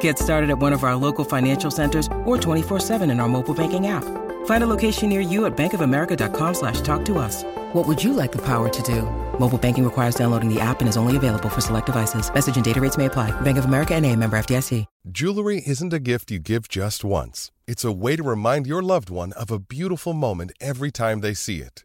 Get started at one of our local financial centers or 24-7 in our mobile banking app. Find a location near you at bankofamerica.com slash talk to us. What would you like the power to do? Mobile banking requires downloading the app and is only available for select devices. Message and data rates may apply. Bank of America and a member FDIC. Jewelry isn't a gift you give just once. It's a way to remind your loved one of a beautiful moment every time they see it.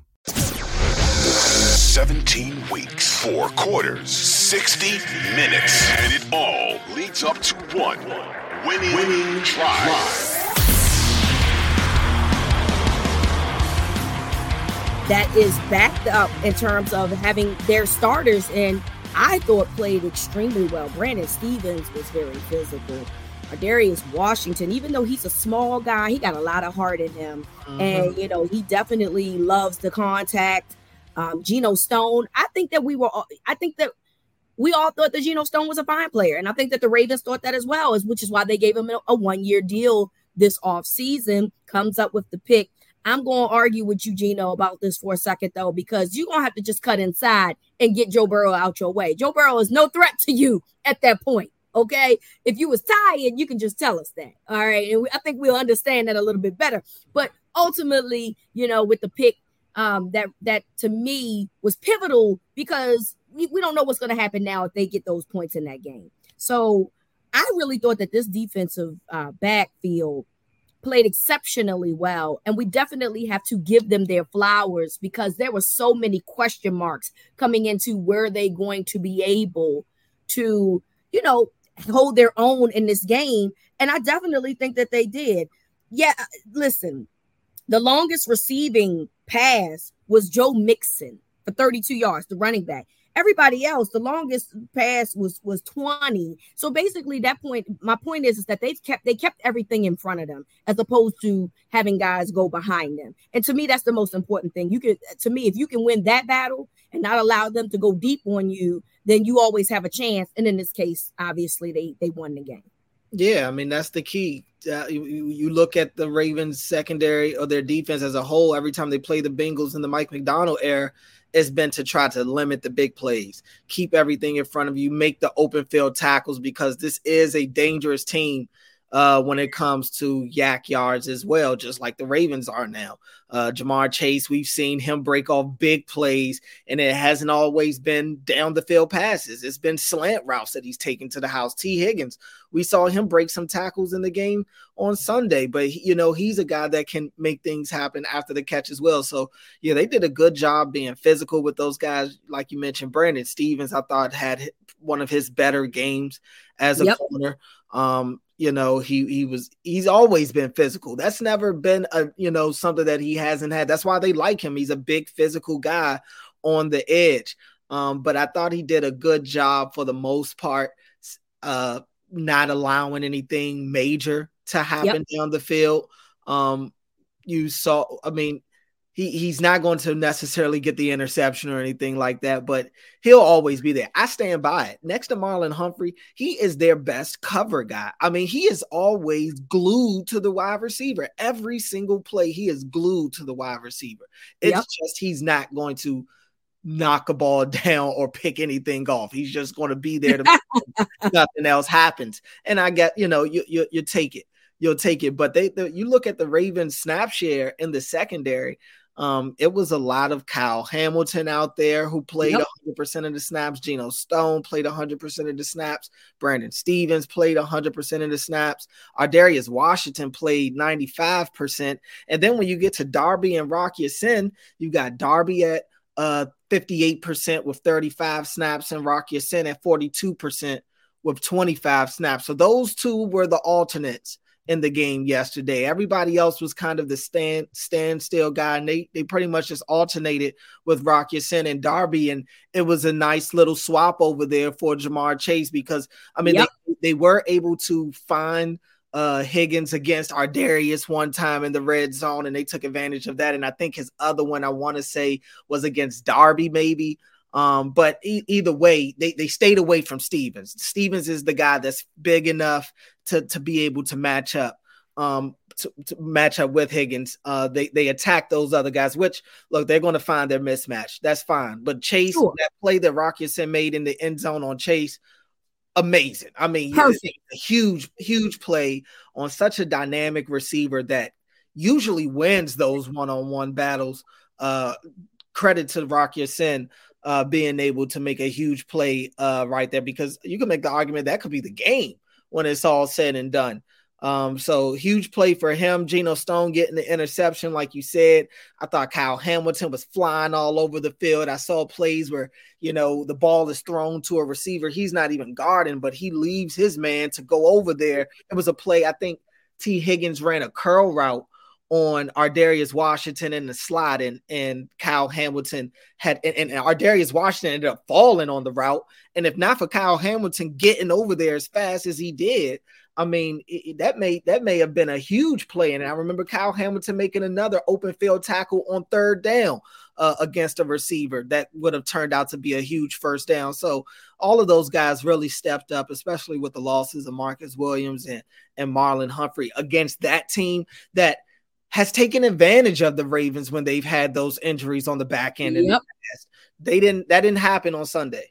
17 weeks, four quarters, 60 minutes, and it all leads up to one winning, winning drive. that is backed up in terms of having their starters and I thought played extremely well. Brandon Stephens was very physical. Darius Washington, even though he's a small guy, he got a lot of heart in him. Mm-hmm. And, you know, he definitely loves the contact. Um, Geno Stone, I think that we were, all, I think that we all thought that Geno Stone was a fine player. And I think that the Ravens thought that as well, which is why they gave him a, one year deal this off season, comes up with the pick I'm going to argue with you, Geno, about this for a second, though, because you're going to have to just cut inside and get Joe Burrow out your way. Joe Burrow is no threat to you at that point. Okay. If you was tired, you can just tell us that. All right. And we, I think we'll understand that a little bit better. But ultimately, you know, with the pick, um, that that to me was pivotal because we, we don't know what's going to happen now if they get those points in that game. So I really thought that this defensive uh, backfield played exceptionally well. And we definitely have to give them their flowers because there were so many question marks coming into where they going to be able to, you know, hold their own in this game. And I definitely think that they did. Yeah, listen, the longest receiving pass was Joe Mixon for 32 yards, the running back. Everybody else, the longest pass was was 20. So basically, that point, my point is, is that they've kept they kept everything in front of them as opposed to having guys go behind them. And to me, that's the most important thing. You can, to me, if you can win that battle and not allow them to go deep on you, then you always have a chance. And in this case, obviously, they they won the game. Yeah, I mean that's the key. Uh, you, you look at the Ravens secondary or their defense as a whole. Every time they play the Bengals in the Mike Macdonald era, it's been to try to limit the big plays, keep everything in front of you, make the open field tackles because this is a dangerous team uh, when it comes to YAC yards as well, just like the Ravens are now. Uh, Ja'Marr Chase, we've seen him break off big plays, and it hasn't always been down the field passes. It's been slant routes that he's taken to the house. Tee Higgins, we saw him break some tackles in the game on Sunday, but you know he's a guy that can make things happen after the catch as well. So yeah, they did a good job being physical with those guys, like you mentioned. Brandon Stephens, I thought had one of his better games as a yep. corner. Um, you know he he was he's always been physical. That's never been a you know something that he hasn't had. That's why they like him. He's a big physical guy on the edge. Um but i thought he did a good job for the most part uh not allowing anything major to happen yep. down the field. Um you saw i mean he he's not going to necessarily get the interception or anything like that, but he'll always be there. I stand by it. Next to Marlon Humphrey, he is their best cover guy. I mean, he is always glued to the wide receiver. Every single play, he is glued to the wide receiver. It's yep. just he's not going to knock a ball down or pick anything off. He's just going to be there to nothing else happens. And I get, you know, you, you you take it you'll take it. But they, the, you look at the Ravens snap share in the secondary. Um, it was a lot of Kyle Hamilton out there who played yep. 100% of the snaps. Geno Stone played 100% of the snaps. Brandon Stephens played 100% of the snaps. Ar'Darius Washington played 95%. And then when you get to Darby and Rocky Ya-Sin, you got Darby at uh 58% with 35 snaps and Rocky Ya-Sin at 42% with 25 snaps. So those two were the alternates in the game yesterday. Everybody else was kind of the stand standstill guy, and they they pretty much just alternated with Rock Ya-Sin and Darby, and it was a nice little swap over there for Ja'Marr Chase because I mean yep. they, they were able to find uh Higgins against Ar'Darius one time in the red zone, and they took advantage of that. And I think his other one I want to say was against Darby, maybe. Um, but e- either way, they, they stayed away from Stephens. Stephens is the guy that's big enough to, to be able to match up. Um, to, to match up with Higgins. Uh, they they attack those other guys, which look they're going to find their mismatch. That's fine. But Chase, sure. that play that Rock Ya-Sin made in the end zone on Chase, amazing. I mean, Perfect. a huge, huge play on such a dynamic receiver that usually wins those one-on-one battles. Uh, credit to Rock Ya-Sin uh, being able to make a huge play uh, right there because you can make the argument that could be the game when it's all said and done. Um, so huge play for him. Geno Stone getting the interception, like you said. I thought Kyle Hamilton was flying all over the field. I saw plays where you know the ball is thrown to a receiver. He's not even guarding, but he leaves his man to go over there. It was a play. I think Tee Higgins ran a curl route on Ar'Darius Washington in the slot, and and Kyle Hamilton had and, and Ar'Darius Washington ended up falling on the route. And if not for Kyle Hamilton getting over there as fast as he did, I mean it, that may that may have been a huge play. And I remember Kyle Hamilton making another open field tackle on third down uh, against a receiver that would have turned out to be a huge first down. So all of those guys really stepped up, especially with the losses of Marcus Williams and and Marlon Humphrey against that team that has taken advantage of the Ravens when they've had those injuries on the back end. Yep. The they didn't that didn't happen on Sunday.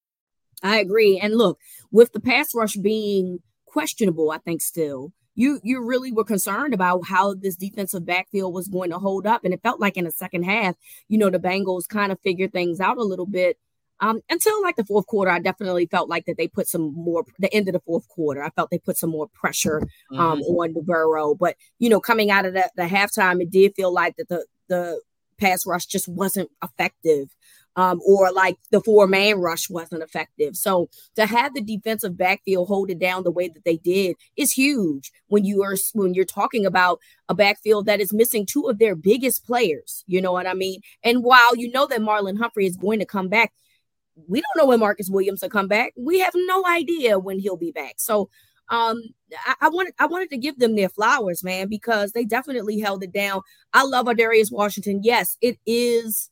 I agree. And look, with the pass rush being questionable, I think still, you you really were concerned about how this defensive backfield was going to hold up. And it felt like in the second half, you know, the Bengals kind of figured things out a little bit. Um, until like the fourth quarter, I definitely felt like that they put some more the end of the fourth quarter. I felt they put some more pressure um mm-hmm. on the Burrow. But you know, coming out of the, the halftime, it did feel like that the the pass rush just wasn't effective um, or like the four man rush wasn't effective. So to have the defensive backfield hold it down the way that they did is huge when you are when you're talking about a backfield that is missing two of their biggest players. You know what I mean? And while you know that Marlon Humphrey is going to come back, we don't know when Marcus Williams will come back. We have no idea when he'll be back. So um I, I, wanted I wanted to give them their flowers, man, because they definitely held it down. I love Darius Washington. Yes, it is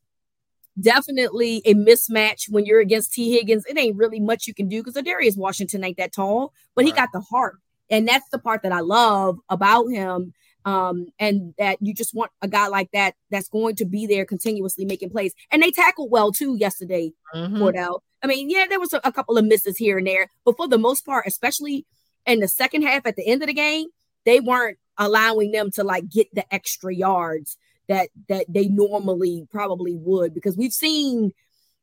definitely a mismatch when you're against Tee Higgins. It ain't really much you can do because Darius Washington ain't that tall, but he got the heart. And that's the part that I love about him. Um, and that you just want a guy like that that's going to be there continuously making plays. And they tackled well too yesterday, mm-hmm. Cordell. I mean, yeah, there was a, a couple of misses here and there, but for the most part, especially in the second half at the end of the game, they weren't allowing them to like get the extra yards that that they normally probably would because we've seen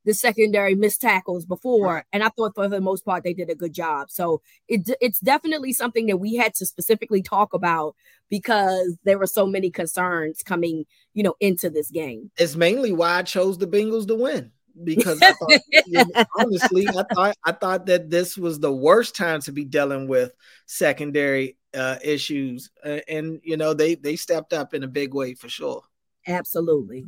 the secondary missed tackles before and i thought for the most part they did a good job. So it, it's definitely something that we had to specifically talk about because there were so many concerns coming you know into this game. It's mainly why i chose the bengals to win because I thought, you know, honestly i thought i thought that this was the worst time to be dealing with secondary uh, issues uh, and you know they they stepped up in a big way for sure Absolutely.